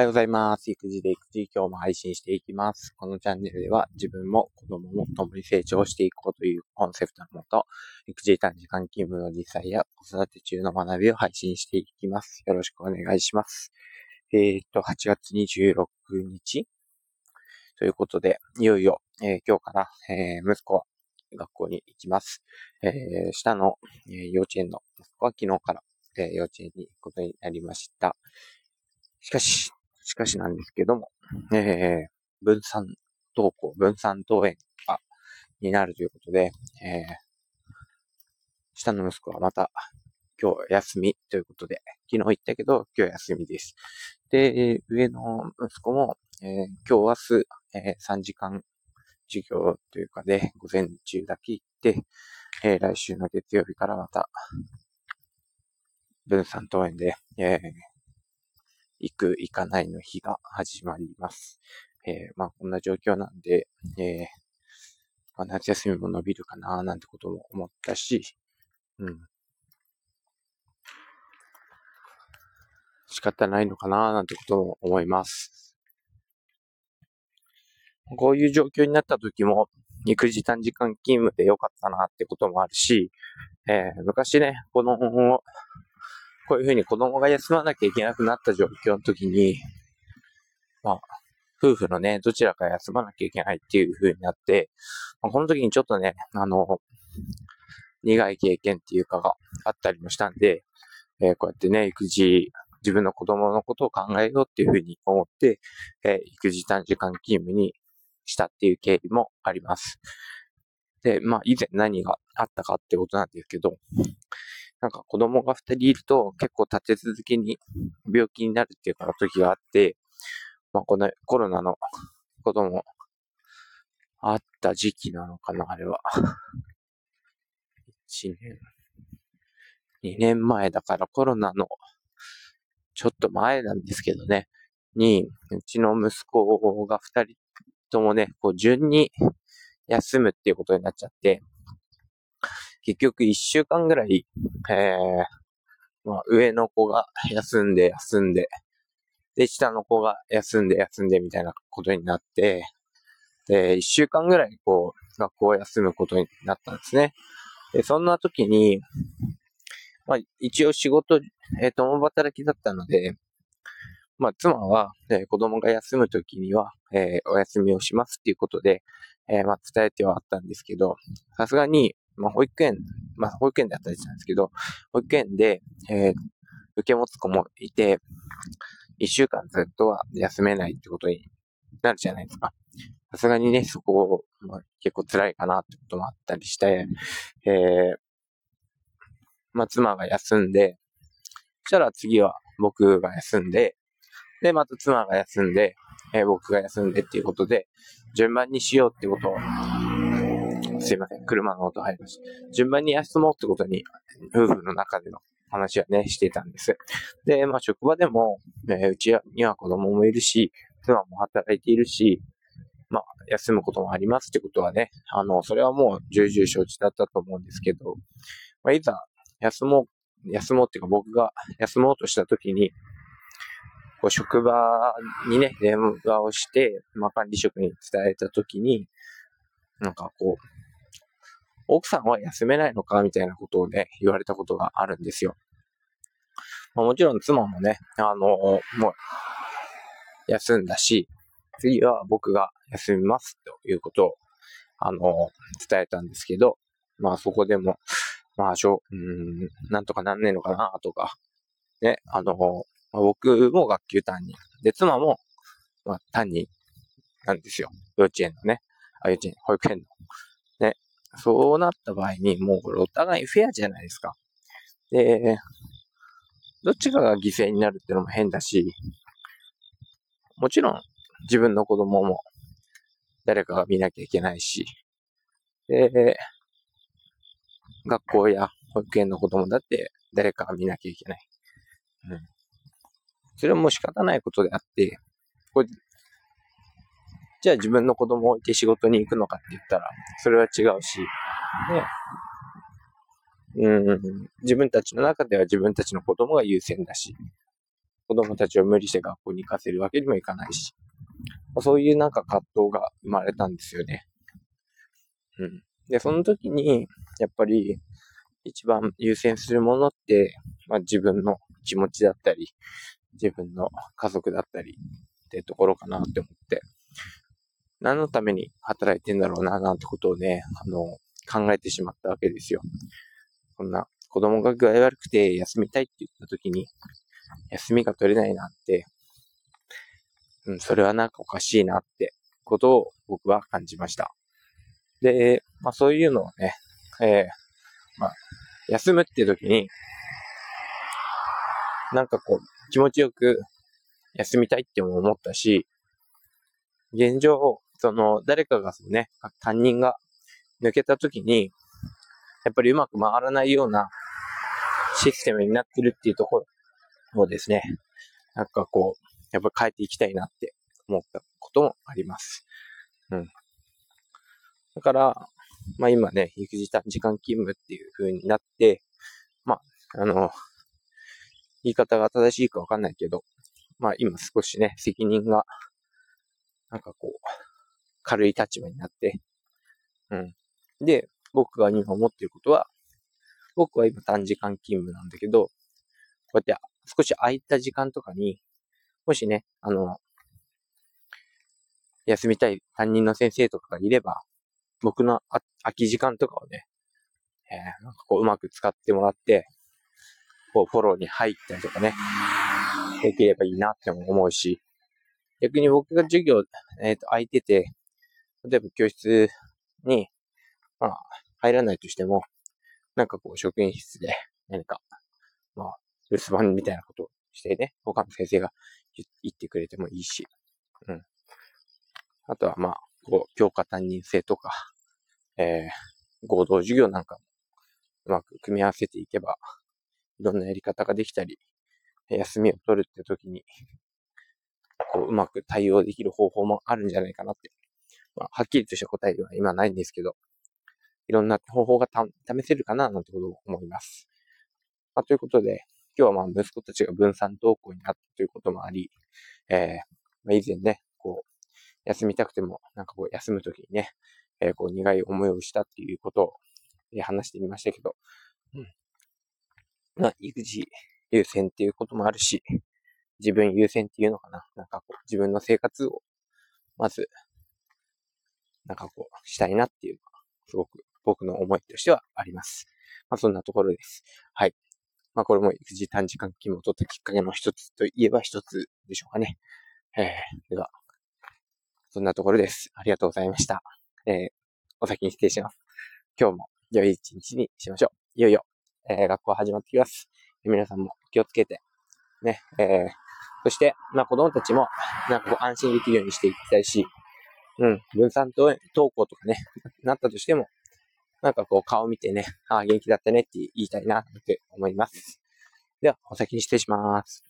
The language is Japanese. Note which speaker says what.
Speaker 1: おはようございます。育児で育児今日も配信していきます。このチャンネルでは自分も子供も共に成長していこうというコンセプトのもと、育児短時間勤務の実際や子育て中の学びを配信していきます。よろしくお願いします。えー、っと、8月26日ということで、いよいよ、えー、今日から、えー、息子は学校に行きます。え下の、え幼稚園の息子は昨日から、え幼稚園に行くことになりました。しかし、しかしなんですけども、えー、分散登校、分散登園が、になるということで、えー、下の息子はまた今日休みということで、昨日言ったけど今日休みです。で、上の息子も、えー、今日明日、えー、3時間授業というかで、午前中だけ行って、えー、来週の月曜日からまた、分散登園で、えー、行く、行かないの日が始まります。えー、まあ、こんな状況なんで、えー、まあ、夏休みも伸びるかな、なんてことも思ったし、うん。仕方ないのかな、なんてことも思います。こういう状況になった時も、育児短時間勤務でよかったなってこともあるし、えー、昔ね、このこういうふうに子供が休まなきゃいけなくなった状況の時に、まあ、夫婦のね、どちらか休まなきゃいけないっていう風になって、まあ、この時にちょっとね、あの、苦い経験っていうかがあったりもしたんで、えー、こうやってね、育児、自分の子供のことを考えようっていうふうに思って、えー、育児短時間勤務にしたっていう経緯もあります。で、まあ以前何があったかってことなんですけど、なんか子供が二人いると結構立て続けに病気になるっていうか時があって、まあこのコロナのこともあった時期なのかな、あれは。一年、二年前だからコロナのちょっと前なんですけどね、に、うちの息子が二人ともね、こう順に休むっていうことになっちゃって、結局一週間ぐらい、えー、まあ、上の子が休んで休んで、で、下の子が休んで休んでみたいなことになって、で、一週間ぐらいこう、学校を休むことになったんですね。で、そんな時に、まあ、一応仕事、えー、共働きだったので、まあ、妻は、えー、子供が休む時には、えー、お休みをしますっていうことで、えー、まあ、伝えてはあったんですけど、さすがに、まあ、保育園、まあ、保育園であったりしたんですけど、保育園で、えー、受け持つ子もいて、一週間ずっとは休めないってことになるじゃないですか。さすがにね、そこ、まあ、結構辛いかなってこともあったりして、えー、まあ、妻が休んで、そしたら次は僕が休んで、で、また妻が休んで、えー、僕が休んでっていうことで、順番にしようってことをすいません。車の音入りました。順番に休もうってことに、夫婦の中での話はね、してたんです。で、まあ、職場でも、えー、うちには子供もいるし、妻も働いているし、まあ、休むこともありますってことはね、あの、それはもう重々承知だったと思うんですけど、まあ、いざ、休もう、休もうっていうか僕が休もうとした時に、こう職場にね、電話をして、まあ、管理職に伝えた時に、なんかこう、奥さんは休めないのかみたいなことをね、言われたことがあるんですよ。まあ、もちろん妻もね、あの、もう、休んだし、次は僕が休みますということを、あの、伝えたんですけど、まあそこでも、まあしょ、うん、なんとかなんねえのかなとか、ね、あの、まあ、僕も学級担任。で、妻も、まあ担任なんですよ。幼稚園のね、あ、幼稚園、保育園の。そうなった場合に、もうこれお互いフェアじゃないですか。で、どっちかが犠牲になるってのも変だし、もちろん自分の子供も誰かが見なきゃいけないし、で、学校や保育園の子供だって誰かが見なきゃいけない。うん。それはもう仕方ないことであって、これじゃあ自分の子供を置いて仕事に行くのかって言ったら、それは違うし、ね、うん、自分たちの中では自分たちの子供が優先だし、子供たちを無理して学校に行かせるわけにもいかないし、そういうなんか葛藤が生まれたんですよね。うん。で、その時に、やっぱり、一番優先するものって、まあ、自分の気持ちだったり、自分の家族だったりってところかなって思って、何のために働いてんだろうな、なんてことをね、あの、考えてしまったわけですよ。こんな子供が具合悪くて休みたいって言った時に、休みが取れないなんて、うん、それはなんかおかしいなってことを僕は感じました。で、まあそういうのをね、えー、まあ、休むって時に、なんかこう、気持ちよく休みたいって思ったし、現状、その、誰かがそうね、担任が抜けた時に、やっぱりうまく回らないようなシステムになってるっていうところをですね、なんかこう、やっぱ変えていきたいなって思ったこともあります。うん。だから、まあ今ね、育児短時間勤務っていう風になって、まあ、あの、言い方が正しいかわかんないけど、まあ今少しね、責任が、なんかこう、軽い立場になって、うん。で、僕が今思っていることは、僕は今短時間勤務なんだけど、こうやって少し空いた時間とかに、もしね、あの、休みたい担任の先生とかがいれば、僕の空き時間とかをね、えー、なんかこううまく使ってもらって、こうフォローに入ったりとかね、できればいいなって思うし、逆に僕が授業、えっ、ー、と、空いてて、例えば教室に、まあ、入らないとしても、なんかこう、職員室で何か、まあ、留守番みたいなことをしてね、他の先生が言ってくれてもいいし、うん。あとはまあ、こう、教科担任制とか、えー、合同授業なんかもうまく組み合わせていけば、いろんなやり方ができたり、休みを取るって時に、こう、うまく対応できる方法もあるんじゃないかなって。まあ、はっきりとした答えでは今ないんですけど、いろんな方法が試せるかな、なんてことを思います。まあ、ということで、今日はまあ息子たちが分散登校になったということもあり、えー、まあ、以前ね、こう、休みたくても、なんかこう休むときにね、えー、こう苦い思いをしたっていうことを、え話してみましたけど、うん。まあ、育児優先っていうこともあるし、自分優先っていうのかな。なんかこう、自分の生活を、まず、なんかこう、したいなっていうのは、すごく僕の思いとしてはあります。まあ、そんなところです。はい。まあ、これも育児短時間勤務を取ったきっかけの一つといえば一つでしょうかね。えー、では、そんなところです。ありがとうございました。えー、お先に失礼します。今日も良い一日にしましょう。いよいよ、えー、学校始まってきます。皆さんも気をつけて、ね、えー、そして、まあ子供たちも、なんかこう安心できるようにしていきたいし、うん、分散投稿とかね、なったとしても、なんかこう顔見てね、ああ、元気だったねって言いたいなって思います。では、お先に失礼します。